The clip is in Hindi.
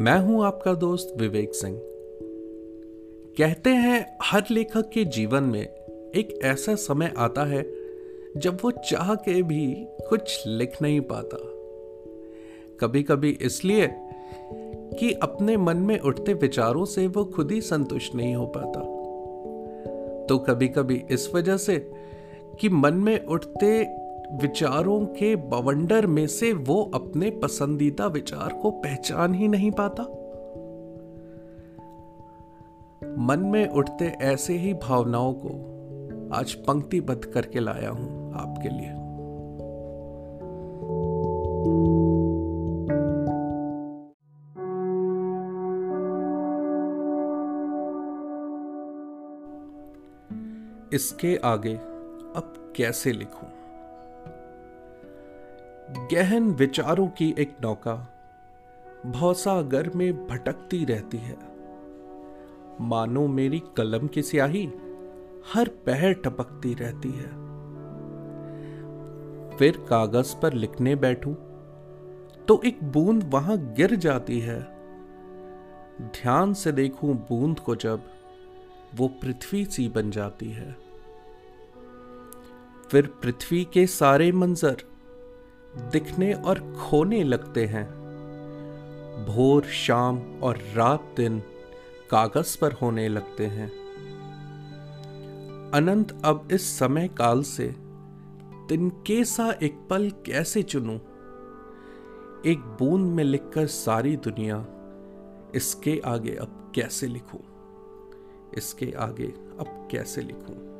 मैं हूँ आपका दोस्त विवेक सिंह। कहते हैं, हर लेखक के जीवन में एक ऐसा समय आता है जब वो चाह के भी कुछ लिख नहीं पाता। कभी कभी इसलिए कि अपने मन में उठते विचारों से वो खुद ही संतुष्ट नहीं हो पाता। तो कभी कभी इस वजह से कि मन में उठते विचारों के बवंडर में से वो अपने पसंदीदा विचार को पहचान ही नहीं पाता। मन में उठते ऐसे ही भावनाओं को आज पंक्तिबद्ध करके लाया हूँ आपके लिए। इसके आगे अब कैसे लिखूं? गहन विचारों की एक नौका भौसागर में भटकती रहती है। मानो मेरी कलम की स्याही हर पहर टपकती रहती है। फिर कागज़ पर लिखने बैठूं तो एक बूंद वहाँ गिर जाती है। ध्यान से देखूँ बूंद को जब वो पृथ्वी सी बन जाती है। फिर पृथ्वी के सारे मंजर दिखने और खोने लगते हैं। भोर, शाम और रात दिन कागज़ पर होने लगते हैं। अनंत, अब इस समय काल से तिनके सा एक पल कैसे चुनूं? एक बूंद में लिखकर सारी दुनिया इसके आगे अब कैसे लिखूं? इसके आगे अब कैसे लिखूं?